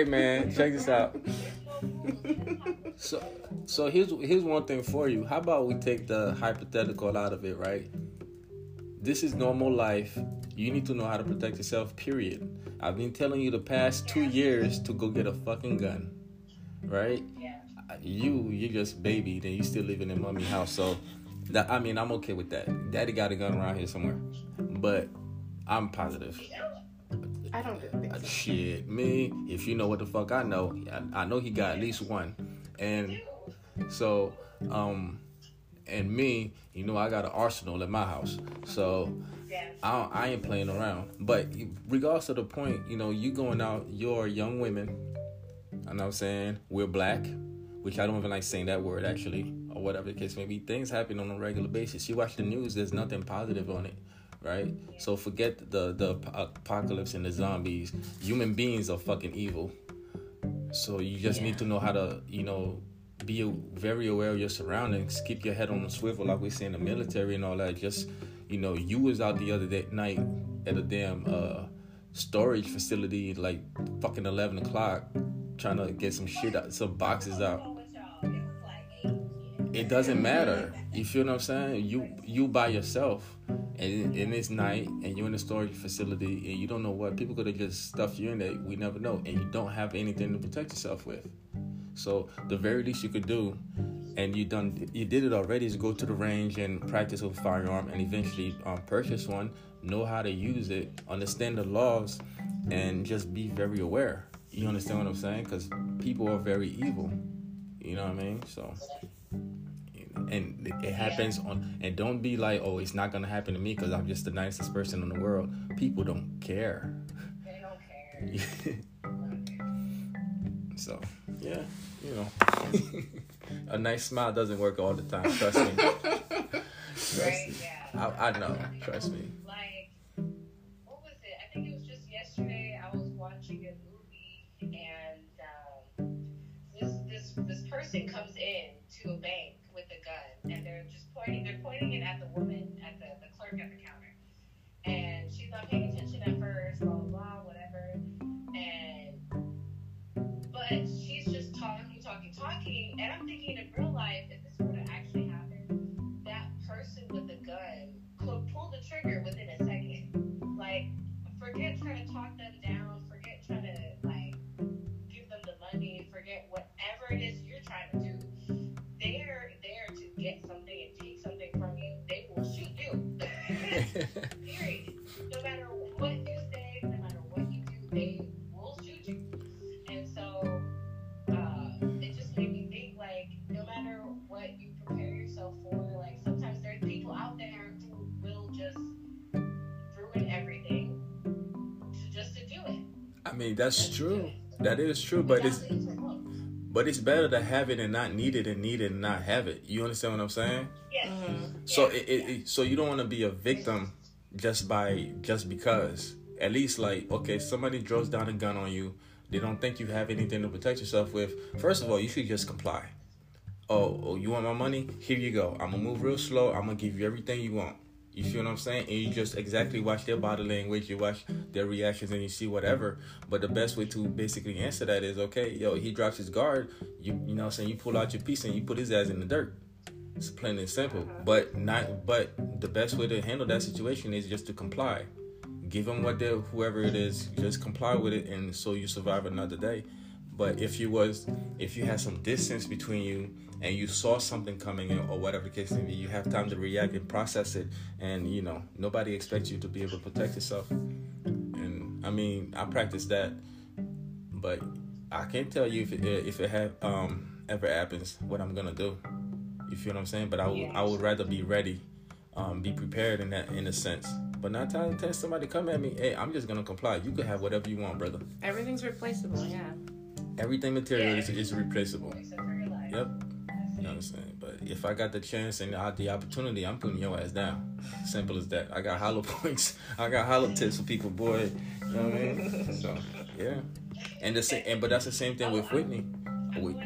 hey man, check this out. So so here's here's one thing for you. How about we take the hypothetical out of it, right? This is normal life. You need to know how to protect yourself, period. I've been telling you the past two years to go get a fucking gun. Right? You you just baby, then you still living in mommy house. So that I mean I'm okay with that. Daddy got a gun around here somewhere. But I'm positive. I don't think so. Shit, me, if you know what the fuck I know, I, I know he got at least one. And so, um, and me, you know, I got an arsenal at my house. So I, I ain't playing around. But regardless of the point, you know, you going out, you're young women. I know what I'm saying? We're black, which I don't even like saying that word actually, or whatever the case may be. Things happen on a regular basis. You watch the news, there's nothing positive on it. Right, so forget the the apocalypse and the zombies. Human beings are fucking evil. So you just need to know how to, you know, be very aware of your surroundings. Keep your head on the swivel, like we say in the military and all that. Just, you know, you was out the other day, night at a damn uh, storage facility, like fucking eleven o'clock, trying to get some shit out, some boxes out. It doesn't matter. You feel what I'm saying? You you by yourself, and, and it's night, and you're in a storage facility, and you don't know what people could have just stuffed you in there. We never know, and you don't have anything to protect yourself with. So the very least you could do, and you done you did it already, is go to the range and practice with a firearm, and eventually um, purchase one. Know how to use it, understand the laws, and just be very aware. You understand what I'm saying? Because people are very evil. You know what I mean? So and it- it happens on and don't be like oh it's not gonna happen to me because i'm just the nicest person in the world people don't care They don't care. so yeah you know a nice smile doesn't work all the time trust me trust Right? me. Yeah. I, I know trust me Like, what was it? I think it was just yesterday. I was watching a movie, and um, this this this person comes in to a bank with a gun, and they're just pointing. They're pointing it at the woman, at the the clerk at the counter, and she's not paying attention at first. Blah blah blah, whatever. And but she's just talking, talking, talking, and I'm thinking in real life, if this were to actually happen, that person with the gun could pull the trigger within a second. Like, forget trying to talk them down, forget trying to like give them the money, forget whatever it is what you say, no matter what you do, they will shoot you. And so uh, it just made me think like no matter what you prepare yourself for, like sometimes there's people out there who will just ruin everything to, just to do it. i mean that's Just true that is true but it's Without losing hope. but it's better to have it and not need it and need it and not have it you understand what i'm saying Yes. So Yes, it, it, it so you don't want to be a victim just by just because. At least like okay, somebody draws down a gun on you. They don't think you have anything to protect yourself with. First of all, you should just comply. Oh, oh, you want my money? Here you go. I'm gonna move real slow. I'm gonna give you everything you want. You see what I'm saying? And you just exactly watch their body language, you watch their reactions, and you see whatever. But the best way to basically answer that is okay, yo, he drops his guard. You you know what I'm saying? You pull out your piece and you put his ass in the dirt. It's plain and simple. But not. But the best way to handle that situation is just to comply. Give them what they whoever it is, just comply with it, and so you survive another day. But if you was, if you had some distance between you and you saw something coming in or whatever the case may be, you have time to react and process it. And you know, nobody expects you to be able to protect yourself. And I mean, I practice that, but I can't tell you if it, if it have um ever happens what I'm gonna do. You feel what I'm saying? But I would I would rather be ready, um, be prepared in that in a sense. But not time to somebody come at me. Hey, I'm just gonna comply. You can have whatever you want, brother. Everything's replaceable. Yeah. Everything material is, is replaceable. Except for your life. Yep. You know what I'm saying? But if I got the chance and I- the opportunity, I'm putting your ass down. Simple as that. I got hollow points. I got hollow tips for people, boy. You know what I mean? So yeah. And the same, and but that's the same thing with Whitney. With,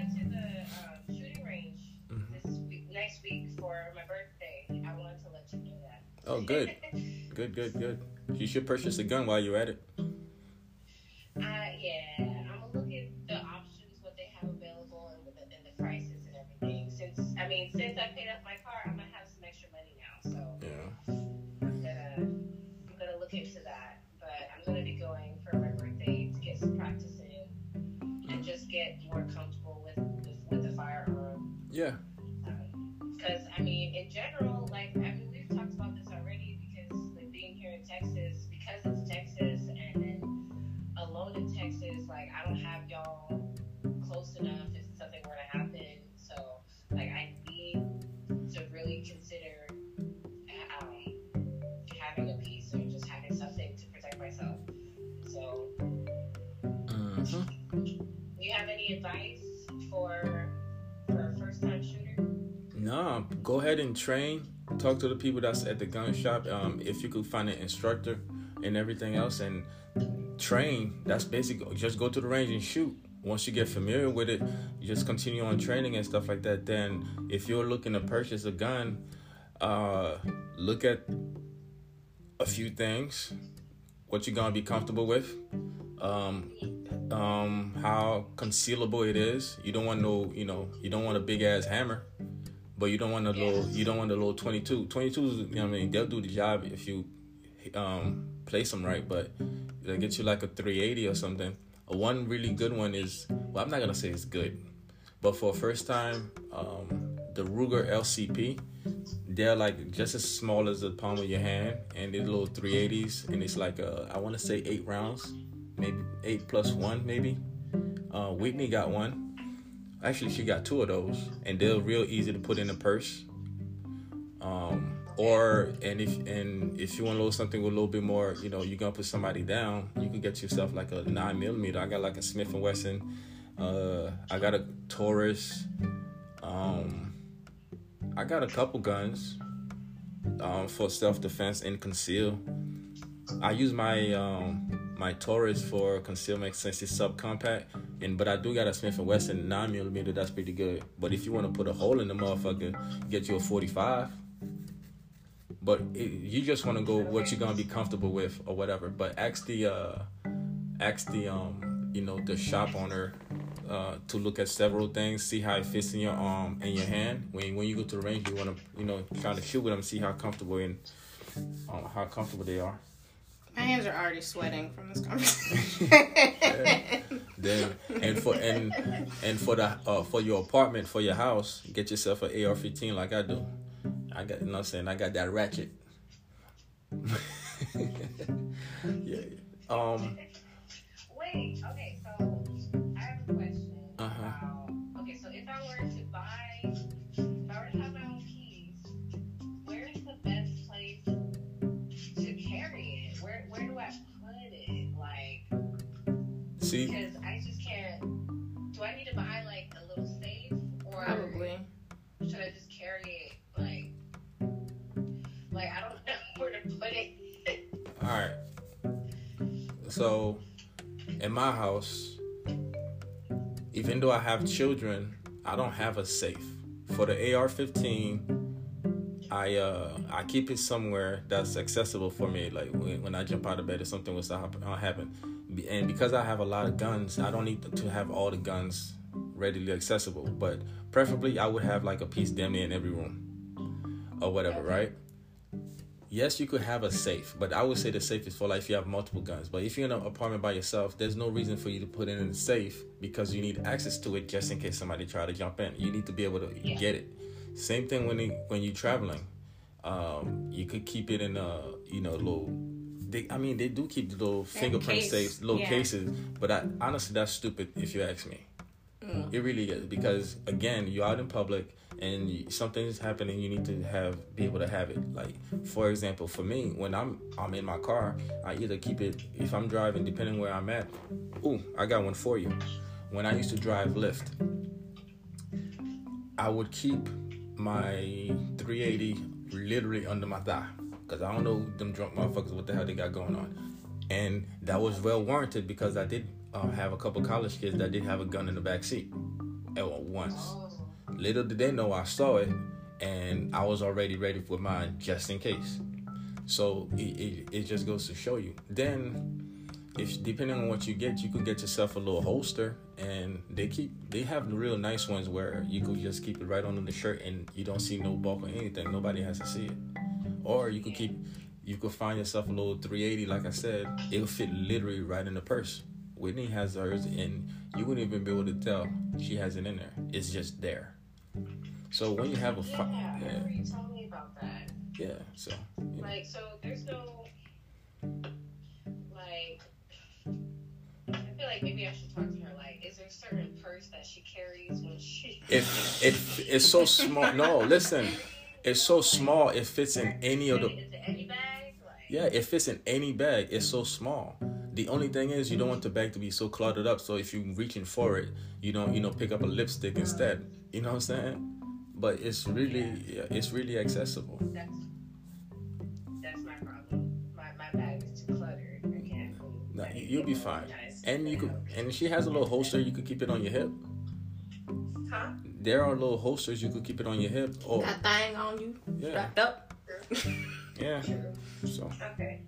Oh, good, good, good, good. You should purchase a gun while you're at it. Uh, yeah, I'm gonna look at the options, what they have available, and the, and the prices and everything. Since I mean, since I paid off my car, I'm gonna have some extra money now, so Yeah. I'm gonna I'm gonna look into that. But I'm gonna be going for my birthday to get some practice in and just get more comfortable with with, with the firearm. Yeah. Because I mean, in general, like I close enough if something were to happen. So like I need to really consider um, having a piece or just having something to protect myself. So, hmm do you have any advice for for a first time shooter? No, go ahead and train. Talk to the people that's at the gun shop. Um, if you could find an instructor and everything else, and train. That's basically just go to the range and shoot. Once you get familiar with it, you just continue on training and stuff like that. Then, if you're looking to purchase a gun, uh, look at a few things. What you're gonna be comfortable with. Um, um, how concealable it is. You don't want no, you know, you don't want a big ass hammer, but you don't want a little, you don't want a little 22. 22, you know what I mean, they'll do the job if you um, place them right, but they'll get you like a 380 or something. One really good one is, well, I'm not gonna say it's good, but for a first time, um, the Ruger LCP, they're like just as small as the palm of your hand, and they're little 380s, and it's like uh, I want to say eight rounds, maybe eight plus one, maybe. Uh, Whitney got one. Actually, she got two of those, and they're real easy to put in a purse. Um, or and if and if you want a little something with a little bit more, you know, you're gonna put somebody down. You can get yourself like a nine millimeter. I got like a Smith and Wesson. Uh, I got a Taurus. Um, I got a couple guns um, for self defense and conceal. I use my um, my Taurus for concealment since it's subcompact, and but I do got a Smith and Wesson nine millimeter. That's pretty good. But if you want to put a hole in the motherfucker, get you a forty five. But it, you just want to go what you're gonna be comfortable with or whatever. But ask the uh, ask the um, you know the shop owner uh, to look at several things, see how it fits in your arm and your hand. When when you go to the range, you want to you know try to shoot with them, see how comfortable and um, how comfortable they are. My hands are already sweating from this conversation. Then and for and and for the uh, for your apartment for your house, get yourself an AR-15 like I do. I got you know I'm saying I got that ratchet. yeah. Um. Wait, okay, so I have a question. Uh-huh. about- okay, so if I were to buy, if I were to have my own keys, where's the best place to carry it? Where where do I put it? Like, See. So, in my house, even though I have children, I don't have a safe. For the AR-15, I uh I keep it somewhere that's accessible for me. Like when, when I jump out of bed, if something was to uh, happen, and because I have a lot of guns, I don't need to have all the guns readily accessible. But preferably, I would have like a piece damn near in every room, or whatever, right? Yes, you could have a safe, but I would say the safe is for like if you have multiple guns. But if you're in an apartment by yourself, there's no reason for you to put it in a safe because you need access to it just in case somebody try to jump in. You need to be able to Yeah. get it. Same thing when it, when you're traveling. Um, you could keep it in a you know little. They, I mean, they do keep the little fingerprint case, safes, little yeah. cases. But I, honestly, that's stupid if you ask me. Mm. It really is because again, you're out in public and something's happening. You need to have be able to have it. Like for example, for me, when I'm I'm in my car, I either keep it if I'm driving, depending where I'm at. Ooh, I got one for you. When I used to drive Lyft, I would keep my 380 literally under my thigh because I don't know them drunk motherfuckers what the hell they got going on. And that was well warranted because I did uh, have a couple college kids that did have a gun in the back seat at once. Little did they know I saw it, and I was already ready for mine just in case. So it, it, it just goes to show you. Then, if depending on what you get, you could get yourself a little holster, and they keep they have the real nice ones where you could just keep it right under the shirt, and you don't see no bulk or anything. Nobody has to see it. Or you could keep you could find yourself a little 380, like I said, it'll fit literally right in the purse. Whitney has hers, and you wouldn't even be able to tell she has it in there. It's just there. So when you have a Yeah, fi- I yeah, remember you told me about that. yeah. So know. Like, so there's no, like, I feel like maybe I should talk to her. Like, is there a certain purse that she carries when she? it it it's so small. No, listen, it's so small. It fits in any of the. Any bag? Like, Yeah, it fits in any bag. It's so small. The only thing is you don't want the bag to be so cluttered up. So if you're reaching for it, you don't you know pick up a lipstick instead. You know what I'm saying? But it's really yeah, it's really accessible. That's that's my problem. My my bag is too cluttered. I can't move. No, I you'll be fine. And you could and she has a little holster. You could keep it on your hip. Huh? There are little holsters you could keep it on your hip. Oh That thing on you, yeah, wrapped up. yeah. True. So Okay.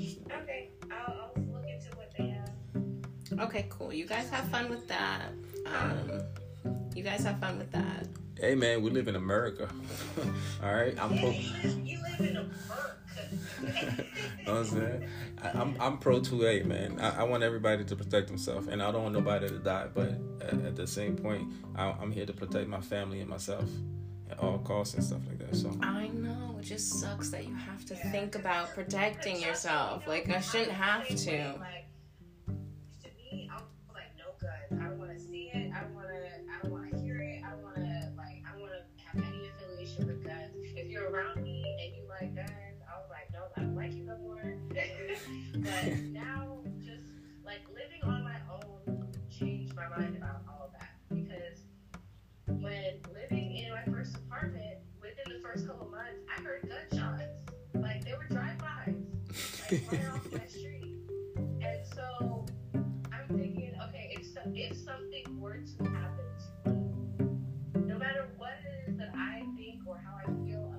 Okay. I'll, I'll look into what they have. Okay, cool. You guys have fun with that. Um, you guys have fun with that. Hey man, we live in America. All right, I'm pro. You live in a park. know what I'm saying? I, I'm I'm pro 2A, man. I, I want everybody to protect themselves, and I don't want nobody to die. But at, at the same point, I, I'm here to protect my family and myself at all costs and stuff like that. So I know. It just sucks that you have to think about protecting yourself. Like, I shouldn't have to but now, just like living on my own changed my mind about all of that because when living in my first apartment, within the first couple months, I heard gunshots. Like they were drive-bys like right off my street. And so I'm thinking, okay, if so, if something were to happen to me, no matter what it is that I think or how I feel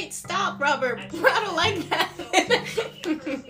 Wait, stop, Robert. I don't like that.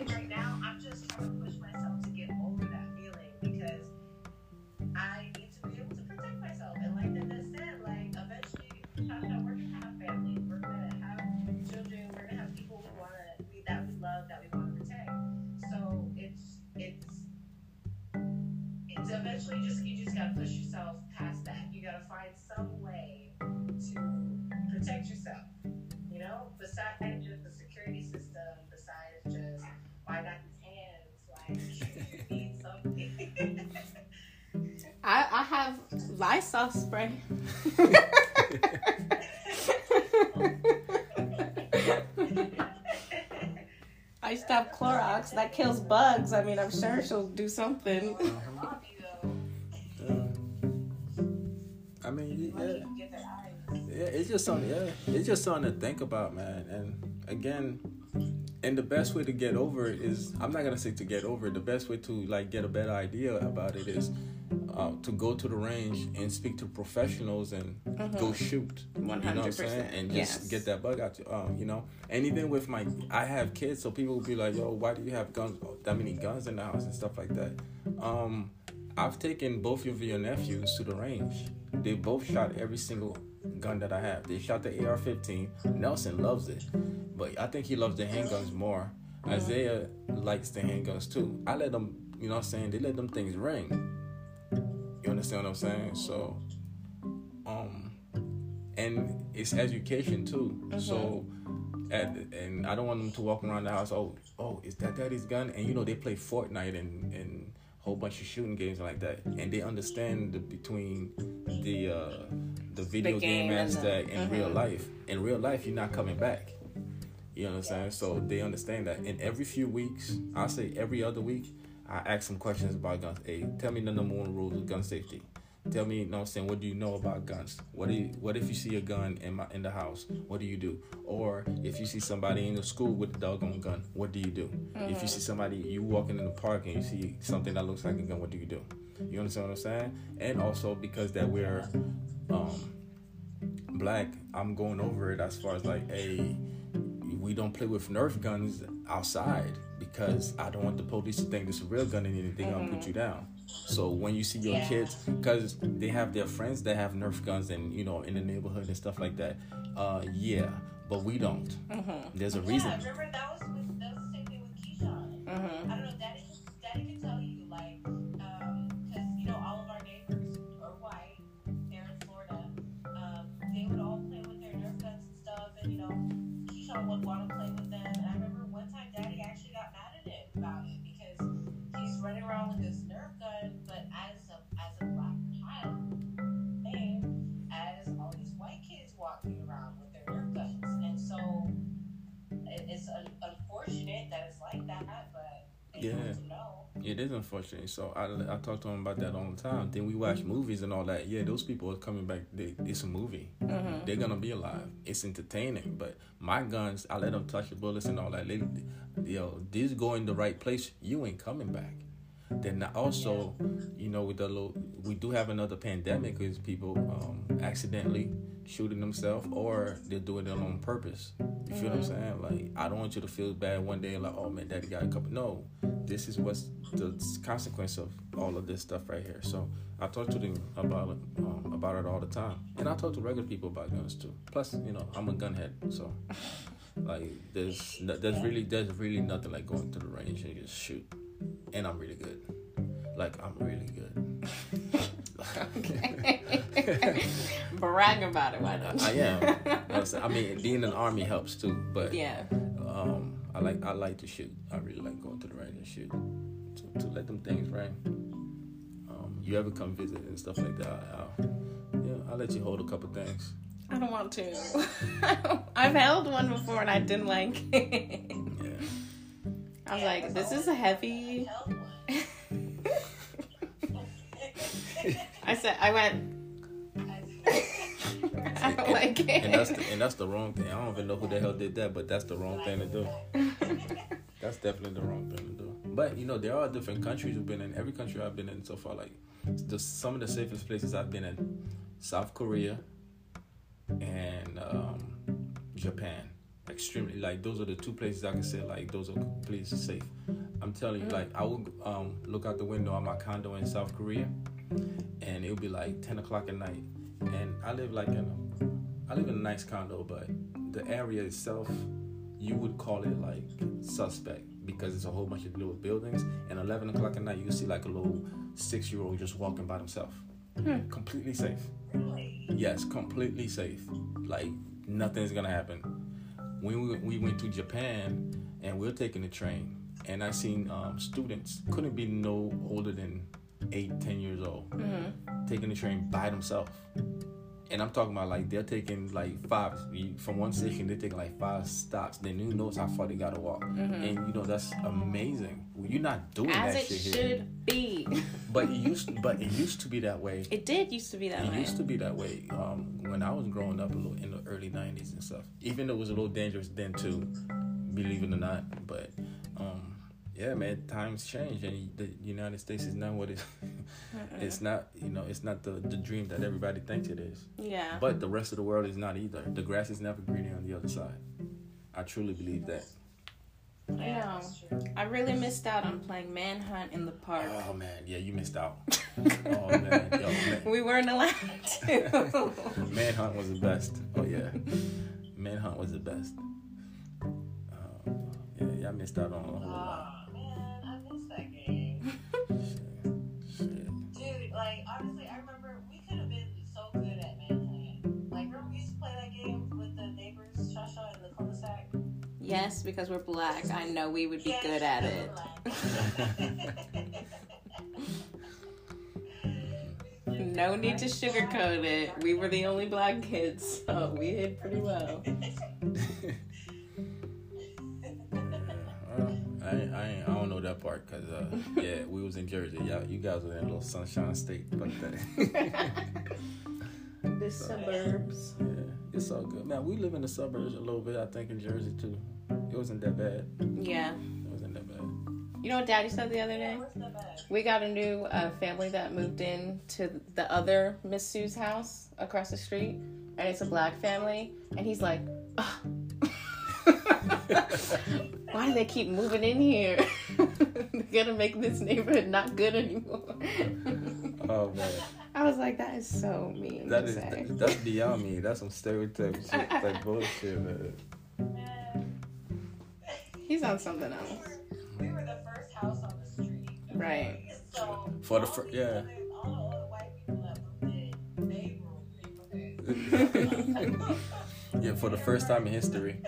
Clorox that kills bugs. I mean, I'm sure she'll do something. Love you though. uh, I mean, yeah. you get their eyes. Yeah, it's just something. Yeah, it's just something to think about, man. And again, and the best way to get over it is I'm not gonna say to get over it. The best way to like get a better idea about it is uh, to go to the range and speak to professionals and go shoot. One You know what I'm hundred saying? percent. And just Yes. get that bug out. You, um, you know. And even with my, I have kids, so people will be like, "Yo, why do you have guns? That many guns in the house and stuff like that." Um, I've taken both of your nephews to the range. They both shot every single gun that I have. They shot the AR-15. Nelson loves it, but I think he loves the handguns more. Isaiah likes the handguns too. I let them, you know what I'm saying? They let them things ring. You understand what I'm saying? So, um, and it's education too. So, at, and I don't want them to walk around the house. Oh, oh, is that daddy's gun? And you know they play Fortnite and and a whole bunch of shooting games like that, and they understand the between the uh, the video game game, and the- aspect and real life. In real life, you're not coming back. You understand? So they understand that. And every few weeks, I say every other week, I ask them questions about guns. Hey, tell me the number one rule of gun safety. Tell me, you know what I'm saying, what do you know about guns? What do you, what if you see a gun in my in the house? What do you do? Or if you see somebody in the school with a doggone gun, what do you do? If you see somebody you walking in the park and you see something that looks like a gun, what do you do? You understand what I'm saying? And also because that we're um black, I'm going over it as far as like, hey, we don't play with Nerf guns outside because I don't want the police to think this is a real gun and anything gonna put you down. So when you see your Yeah. kids, because they have their friends that have Nerf guns and you know in the neighborhood and stuff like that, uh, yeah, but we don't. There's a reason. Yeah, remember It is unfortunate. So I, I talk to him about that all the time. Then we watch movies and all that. Yeah, those people are coming back. They, it's a movie. Mm-hmm. They're gonna be alive. It's entertaining. But my guns, I let them touch the bullets and all that. They, yo, these go in the right place. You ain't coming back. Then also, you know, with the little, we do have another pandemic is people um, accidentally shooting themselves or they're doing it on purpose. You feel what I'm saying? Like, I don't want you to feel bad one day, like, oh man, daddy got a couple. No, this is what's the consequence of all of this stuff right here. So I talk to them about it, um, about it all the time, and I talk to regular people about guns too. Plus, you know, I'm a gunhead, so like, there's no- there's really there's really nothing like going to the range and just shoot, and I'm really good. Like, I'm really good. Okay. Brag about it, why don't you? I am. I mean, being in the army helps too, but yeah. um, I like I like to shoot. I really like going to the range and shoot to, to let them things ring. Um, you ever come visit and stuff like that? I'll, yeah, I'll let you hold a couple things. I don't want to. I've held one before and I didn't like it. Yeah. I was Yeah, like, this is a heavy. I said, I went, I don't like it. And that's the, and that's the wrong thing. I don't even know who the hell did that, but that's the wrong thing to do. That's definitely the wrong thing to do. But you know, there are different countries we've been in. Every country I've been in so far, like the, some of the safest places I've been in, South Korea and um, Japan. Extremely like those are the two places I can say like those are completely safe. I'm telling you, like I would um, look out the window on my condo in South Korea, and it would be like 10 o'clock at night, and I live like in a, I live in a nice condo, but the area itself, you would call it like suspect because it's a whole bunch of little buildings. And 11 o'clock at night, you see like a little six year old just walking by himself. Completely safe. Really? Yes, completely safe. Like nothing's gonna happen. When we, we went to Japan and we are taking the train, and I seen um, students couldn't be no older than eight, ten years old, taking the train by themselves. And I'm talking about like they're taking like five from one station. They're taking like five stops. Then who knows how far they gotta walk? And you know that's amazing. Well, you're not doing As that it shit here. should be. But it used, but it used to be that way. It did used to be that It way. It used to be that way um, when I was growing up a little in the early '90s and stuff. Even though it was a little dangerous then too, believe it or not. But um, yeah, man, times change, and the United States is not what it. it's not, you know, it's not the the dream that everybody thinks it is. Yeah. But the rest of the world is not either. The grass is never greener on the other side. I truly believe that. I know. that's true. I really missed out on playing Manhunt in the park. Oh man, yeah, you missed out. oh man, yo, man. We weren't allowed to. Manhunt was the best. Oh yeah, Manhunt was the best. Uh, yeah, y'all missed out on a whole lot. That game. Dude, like honestly, I remember we could have been so good at Manhunt. Like remember we used to play that game with the neighbors, Shasha and the cul-de-sac. yes, because we're black. I know we would be Yeah, good at it. No need to sugarcoat it. We were the only black kids, so we did pretty well. I ain't, I ain't, I don't know that part because uh, yeah, we was in Jersey. Yeah, you guys were in a little sunshine state, but that. The suburbs. yeah, it's all good, man. We live in the suburbs a little bit. I think in Jersey too. It wasn't that bad. Yeah. It wasn't that bad. You know what Daddy said the other day? What's? We got a new uh, family that moved in to the other Miss Sue's house across the street, and it's a black family. And he's like, "Ugh." "Why do they keep moving in here? They're gonna make this neighborhood not good anymore." Oh man, I was like, "That is so mean." that to is say. that's beyond me. That's some stereotype shit, like bullshit, man. He's on something else, We were the first house on the street. right? So For the all fir- these yeah. other- all the other white people that moved in, they moved in. yeah, for the first time in history.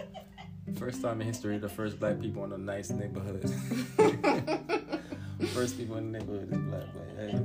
First time in history, the first black people in a nice neighborhood. first people in the neighborhood is black, but hey.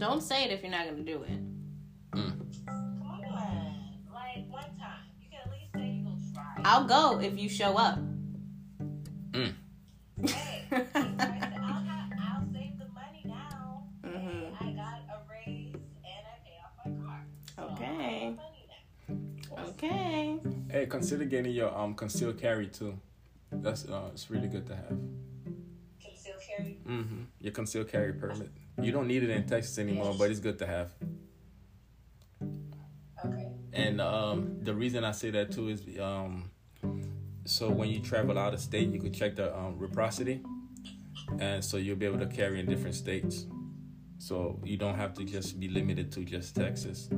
Don't say it if you're not gonna do it. Come on, like one time. You can at least say you will try. I'll go if you show up. Hey, I'll, have, I'll save the money now. Mhm. I got a raise and I pay off my car. So Okay. I have money now. Okay. Hey, consider getting your um concealed carry too. That's uh, it's really good to have. Conceal carry. Mm-hmm. Your concealed carry permit. You don't need it in Texas anymore, but it's good to have. Okay. And um, the reason I say that too is um, so when you travel out of state, you could check the um, reciprocity, and so you'll be able to carry in different states. So you don't have to just be limited to just Texas.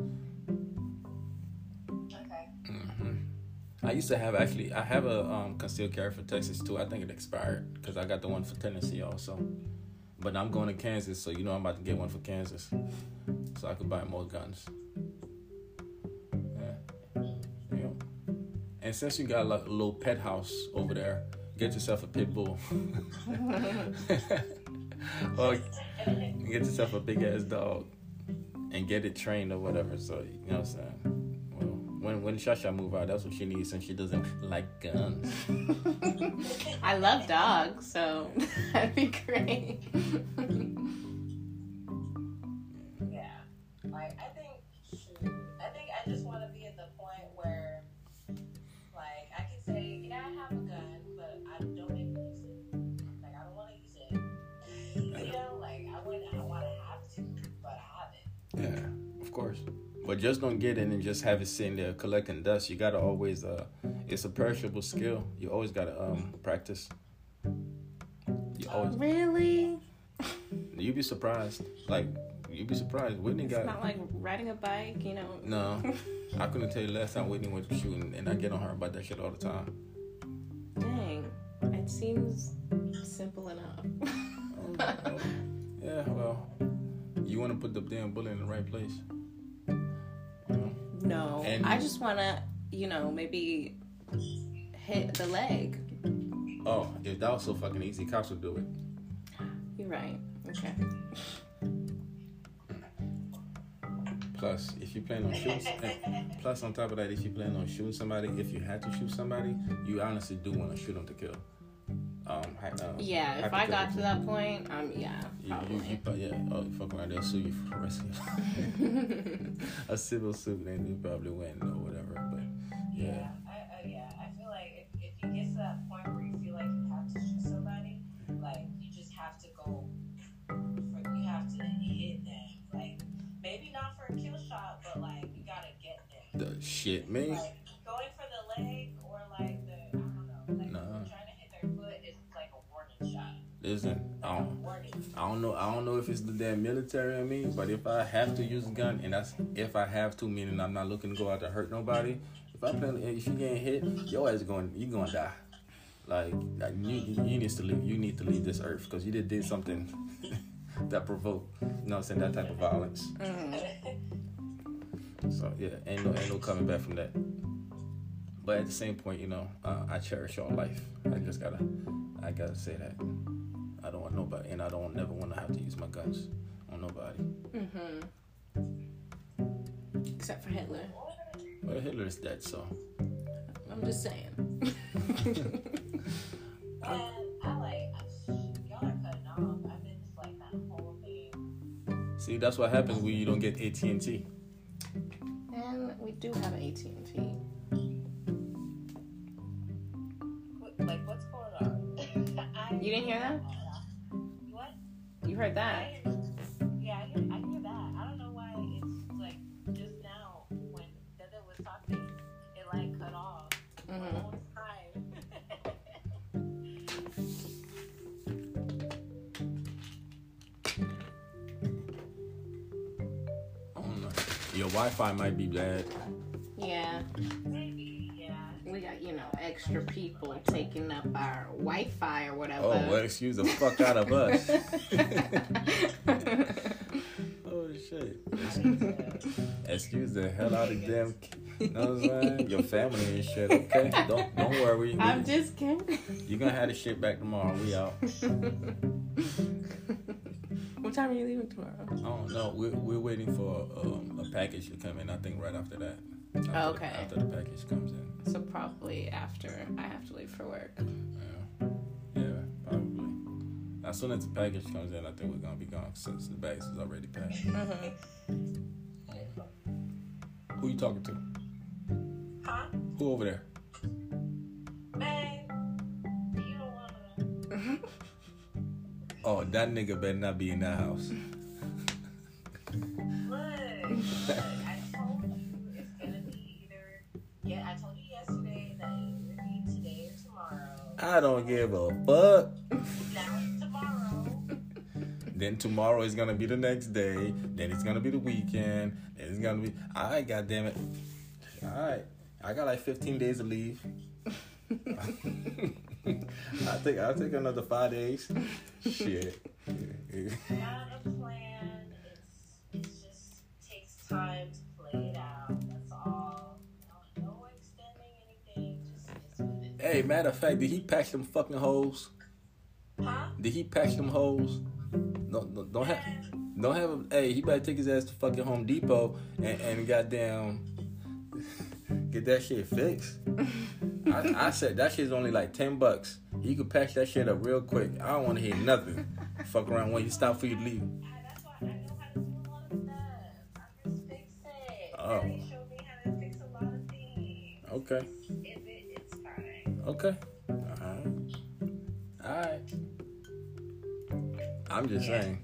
Okay. hmm I used to have actually. I have a um, concealed carry for Texas too. I think it expired because I got the one for Tennessee also. But I'm going to mm-hmm. Kansas, so you know I'm about to get one for mm-hmm. Kansas, so I could buy more guns. Yeah, yeah. And since you got like a little pet house over there, get yourself a pit bull. or get yourself a big ass dog and get it trained or whatever. So you know what I'm saying. When when Shasha move out, that's what she needs, and she doesn't like guns. I love dogs, so that'd be great. get in and just have it sitting there collecting dust. You gotta always uh it's a perishable skill. You always gotta um practice. You always really? you'd be surprised. Like you'd be surprised. Whitney It's got It's not like riding a bike, you know. No. I couldn't tell you last time Whitney went shooting and I get on her about that shit all the time. Dang, it seems simple enough. Oh, yeah, well, you wanna put the damn bullet in the right place. No, And- I just want to, you know, maybe hit the leg. Oh, if that was so fucking easy, cops would do it. You're right. Okay. Plus, if you plan on shooting, plus on top of that, if you plan on shooting somebody, if you had to shoot somebody, you honestly do want to shoot them to kill. Um, hi- uh, Yeah, if I got to that point, um, yeah, you, you, you, probably. yeah, oh, you fuck around, they'll sue you for the rest of your A civil suit, then you probably win or whatever. But yeah, I, I, yeah, I feel like if, if you get to that point where you feel like you have to shoot somebody, like you just have to go for you have to hit them. Like maybe not for a kill shot, but like you gotta get them. the shit, man. Like Listen, I don't. I don't know, I don't know if it's the damn military in me, but if I have to use a gun, and that's if I have to, meaning I'm not looking to go out to hurt nobody. If I plan, if you getting hit, your ass going, you gonna die. Like like, you, you need to leave. You need to leave this earth because you did did something that provoked. You know what I'm saying? That type of violence. So yeah, ain't no ain't no coming back from that. But at the same point, you know, uh, I cherish your life. I just gotta, I gotta say that. I don't want nobody, and I don't never want to have to use my guns on nobody. Mm-hmm. Except for Hitler. Well, Hitler's dead, so I'm just saying. I like, y'all are cutting off. I like that whole thing. see that's what happens when you don't get AT and T. and we do have AT&T. Like, what's going on? I, You didn't hear that? What? You heard that? hear, yeah, I hear, I hear that. I don't know why it's like just now when Dada was talking, it like cut off the Mhm. whole time. I don't. Your Wi-Fi might be bad. Yeah. Extra people are taking up our Wi-Fi or whatever. Oh, well, excuse the fuck out of us. oh shit. Excuse the hell out of them. You know what I'm saying? Your family and shit. Okay, don't don't worry. I'm just kidding. You're gonna have the shit back tomorrow. We out. what time are you leaving tomorrow? I don't know. We're, we're waiting for um, a package to come in. I think right after that. After the- Okay. after the package comes in. So probably after I have to leave for work. Yeah. Yeah, probably. As soon as the package comes in, I think we're gonna be gone since the bags is already packed. Mm-hmm. Who you talking to? Huh? Who over there? Man, you don't wanna. Oh, that nigga better not be in that house. Look, I don't give a fuck. Now it's tomorrow. Then tomorrow is gonna be the next day. Then it's gonna be the weekend. Then it's gonna be. Alright, goddamn it. Alright, I got like 15 days to leave. I think I'll take another five days. Shit. I got a plan. It's, it just takes time Hey, matter of fact, did he patch them fucking holes? Huh? Did he patch them holes? No, no don't have, don't have him. Hey, he better take his ass to fucking Home Depot and, and goddamn get that shit fixed. I, I said that shit's only like ten bucks. He could patch that shit up real quick. I don't want to hear nothing. Fuck around when you stop for you to leave. That's why I know how to do a lot of stuff. I just fix it. Oh. Daddy Okay, It, it, it's fine. okay, alright, alright. I'm just Yeah. saying.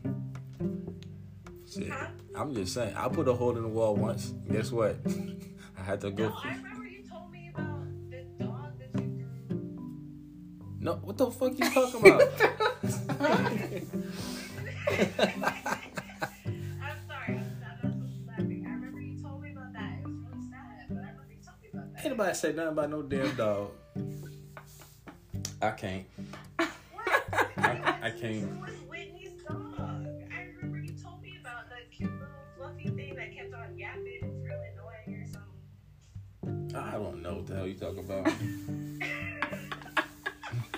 Shit. Huh? I'm just saying. I put a hole in the wall once. Guess what? I had to go. No, I remember you told me about the dog that you drew. No, what the fuck you talking about? I'm sorry. I'm, I'm not supposed to laughing. I remember you told me about that. It was really sad, but I remember you told me about that. Ain't nobody say nothing about no damn dog. I can't. I, I can't. was Whitney's dog. I remember you told me about the cute little fluffy thing that kept on yapping. It really annoying or something. I don't know what the hell you talking about.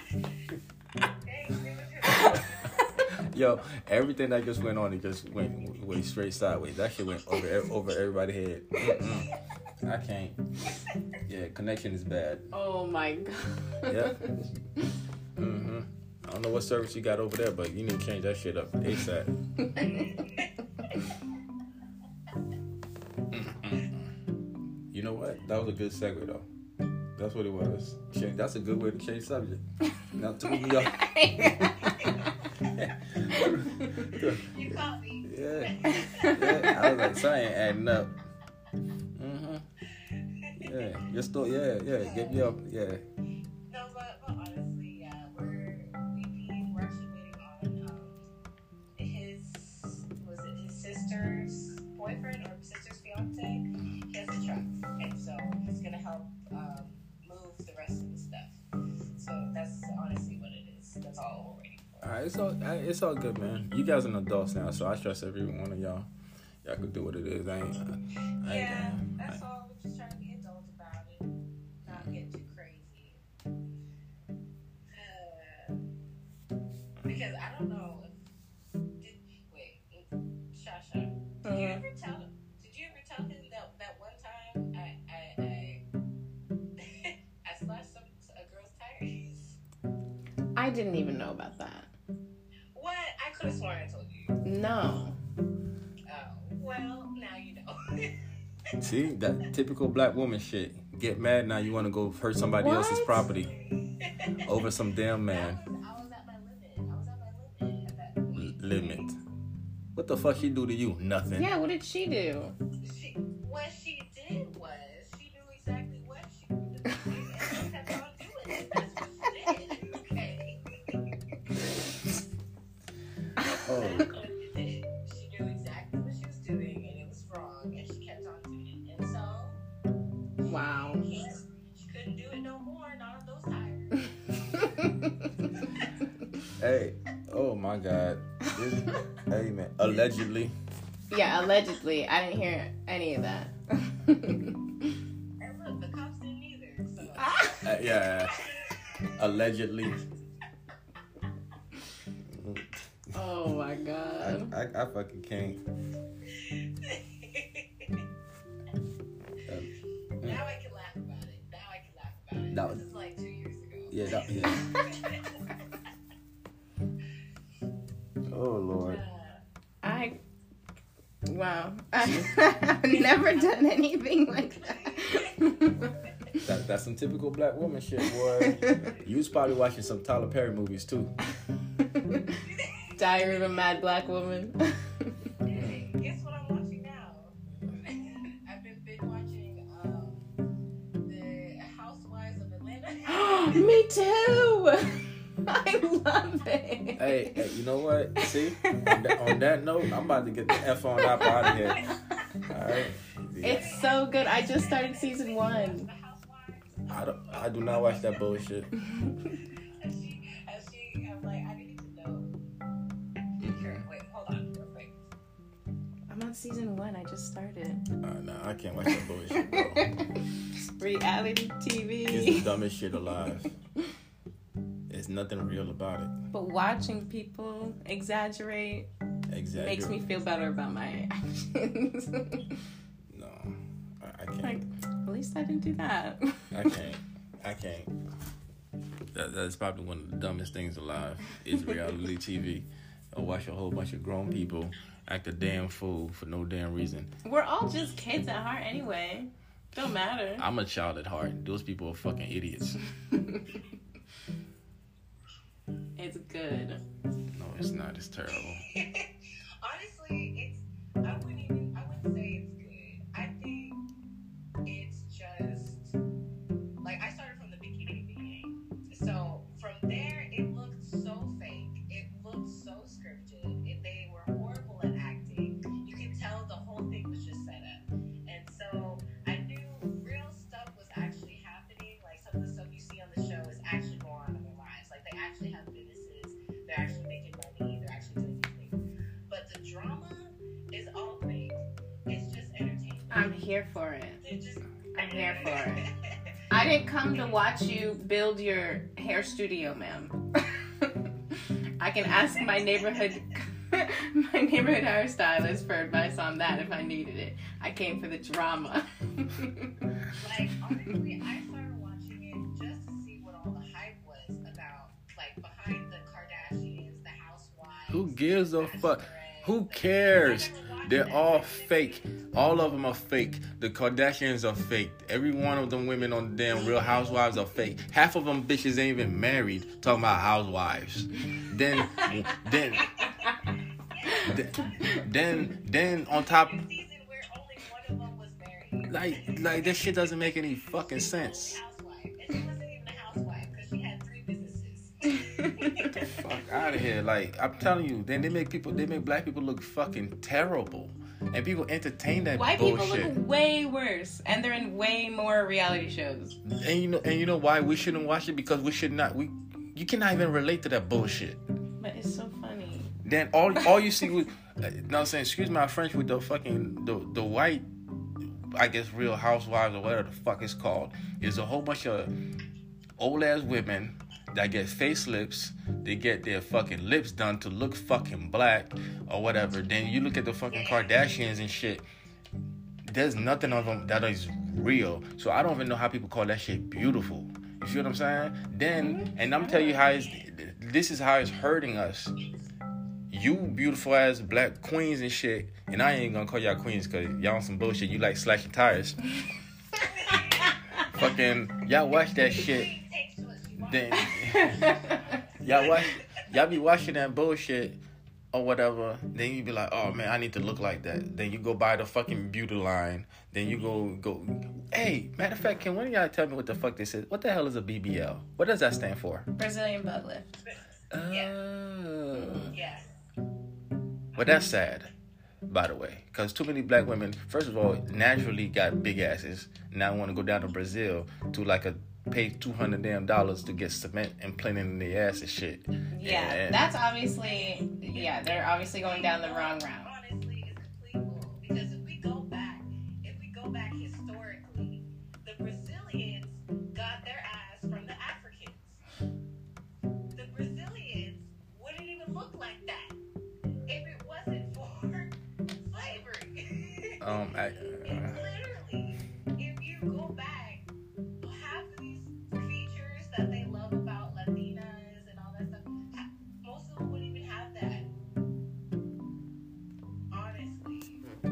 Hey, it was his- Yo, everything that just went on, it just went went straight sideways. That shit went over over everybody's head. Mm-mm. I can't. Yeah, connection is bad. Oh my god. Yeah. hmm I don't know what service you got over there, but you need to change that shit up ASAP. You know what? That was a good segue though. That's what it was. Change, that's a good way to change subject. Now threw me off. You caught me. yeah. yeah. I was like, sorry, ain't adding up. Mm-hmm. Yeah. Your story, yeah, yeah. Get me up, yeah. No, but, but honestly, yeah, we're we being we're actually waiting on um his was it his sister's boyfriend or sister's fiance? He has a truck, and so he's gonna help um move the rest of the stuff. So that's Alright, it's That's all I- it's all good, man. You guys are adults now, so I trust every one of y'all. Y'all can do what it is. I ain't. I ain't Yeah, gonna- that's all. We're just trying to you ever tell? Did you ever tell him that that one time I I I, I slashed some a girl's tires? I didn't even know about that. What? I could have sworn I told you. No. Oh, well, now you know. See that typical black woman shit. Get mad now. You want to go hurt somebody else's property over some damn man I was, I was at my limit. I was at my limit at that point. limit. What the fuck she do to you? Nothing. Yeah, what did she do? She, what she did was she knew exactly what she wanted to and kept on doing it. That's what she did. Okay. Oh, she knew exactly what she was doing and it was wrong and she kept on doing it. And so Wow. she, she couldn't do it no more, not on those tires. hey. Oh my God. This, hey man. Allegedly. yeah, allegedly. I didn't hear any of that. Look, the cops didn't either. So Uh, yeah. Allegedly. oh my god. I, I fucking can't. now I can laugh about it. Now I can laugh about it. That- this is like two years ago. Yeah. That, yeah. Oh Lord. Uh, I wow. I've never done anything like that. That, that's some typical black woman shit, boy. you was probably watching some Tyler Perry movies too. Diary of a Mad Black Woman. hey, guess what I'm watching now? I've been binge watching um, the Housewives of Atlanta. Me too. Love it. Hey, hey, you know what? See, on that, on that note, I'm about to get the f on up out of here. All right. It's so good. I just started season one. I don't. I do not watch that bullshit. And she, and she, I'm like, I need to know. Wait, hold on. I'm on season one. I just started. Uh, no, I can't watch that bullshit, bro. Reality It's the dumbest shit alive. Nothing real about it. But watching people exaggerate Exactly. makes me feel better about my actions. No, I, I can't. like, at least I didn't do that. I can't. I can't. That, that's probably one of the dumbest things alive is reality TV. I watch a whole bunch of grown people act a damn fool for no damn reason. We're all just kids at heart anyway. Don't matter. I'm a child at heart. Those people are fucking idiots. good. No, it's not. It's terrible. build your hair studio, ma'am. I can ask my neighborhood my neighborhood hairstylist for advice on that if I needed it. I came for the drama. like honestly, I started watching it just to see what all the hype was about, like behind the Kardashians, the Housewives. Who gives a fuck? Who cares? I never watched They're all fake. All of them are fake. The Kardashians are fake. Every one of them women on the damn Real Housewives are fake. Half of them bitches ain't even married. Talking about housewives. Then, then, then, then on top, Second season where only one of them was married. like, like this shit doesn't make any fucking sense. only housewife, and she wasn't even a housewife because she had three businesses. Fuck out of here. Like I'm telling you, then they make people, they make black people look fucking terrible, and people entertain that White bullshit. people look way worse, and they're in way more reality shows. And you know, and you know why we shouldn't watch it because we should not. We, you cannot even relate to that bullshit. But it's so funny. Then all all you see with, uh, what I'm saying, excuse my French, with the fucking the the white, I guess real housewives or whatever the fuck it's called, is a whole bunch of old ass women that get facelifts. They get their fucking lips done to look fucking black or whatever. Then you look at the fucking Kardashians and shit. There's nothing of them that is real. So I don't even know how people call that shit beautiful. You feel what I'm saying? Then, and I'm telling you how it's, this is how it's hurting us. You beautiful ass black queens and shit, and I ain't gonna call y'all queens because y'all on some bullshit. You like slashing tires. Fucking, y'all watch that shit. Takes what she wants. Then y'all watch, y'all be watching that bullshit or whatever. Then you be like, oh man, I need to look like that. Then you go buy the fucking beauty line. Then you go go. Hey, matter of fact, can one of y'all tell me what the fuck this is? What the hell is a BBL? What does that stand for? Brazilian butt lift. Oh. Yeah. Well, that's sad, by the way, because too many black women, first of all, naturally got big asses. Now want to go down to Brazil to like a pay two hundred damn dollars to get cement implanted in their ass and shit. Yeah, And- that's obviously yeah, they're obviously going down the wrong route. Honestly, is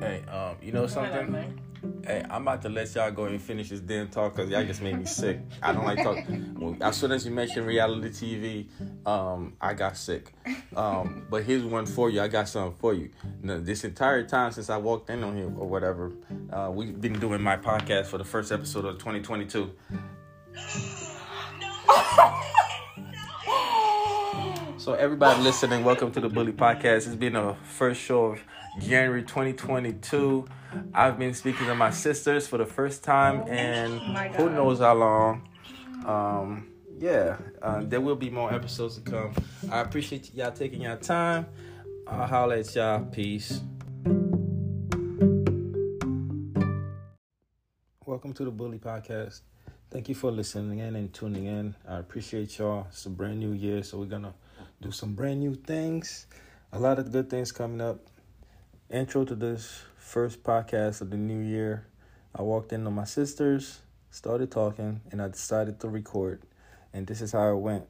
hey, um, you know something? Hey, I'm about to let y'all go and finish this damn talk because y'all just made me sick. I don't like talk. Well, as soon as you mentioned reality TV, um, I got sick. Um, but here's one for you. I got something for you. Now, this entire time since I walked in on here or whatever, uh, we've been doing my podcast for the first episode of 2022. So everybody listening, welcome to the Bully Podcast. It's been a first show of January 2022. I've been speaking to my sisters for the first time and who knows how long. Um, yeah, uh, there will be more episodes to come. I appreciate y'all taking your time. I'll holler at y'all. Peace. Welcome to the Bully Podcast. Thank you for listening in and tuning in. I appreciate y'all. It's a brand new year, so we're gonna do some brand new things. A lot of good things coming up. Intro to this first podcast of the new year. I walked in on my sisters, started talking, and I decided to record. And this is how it went.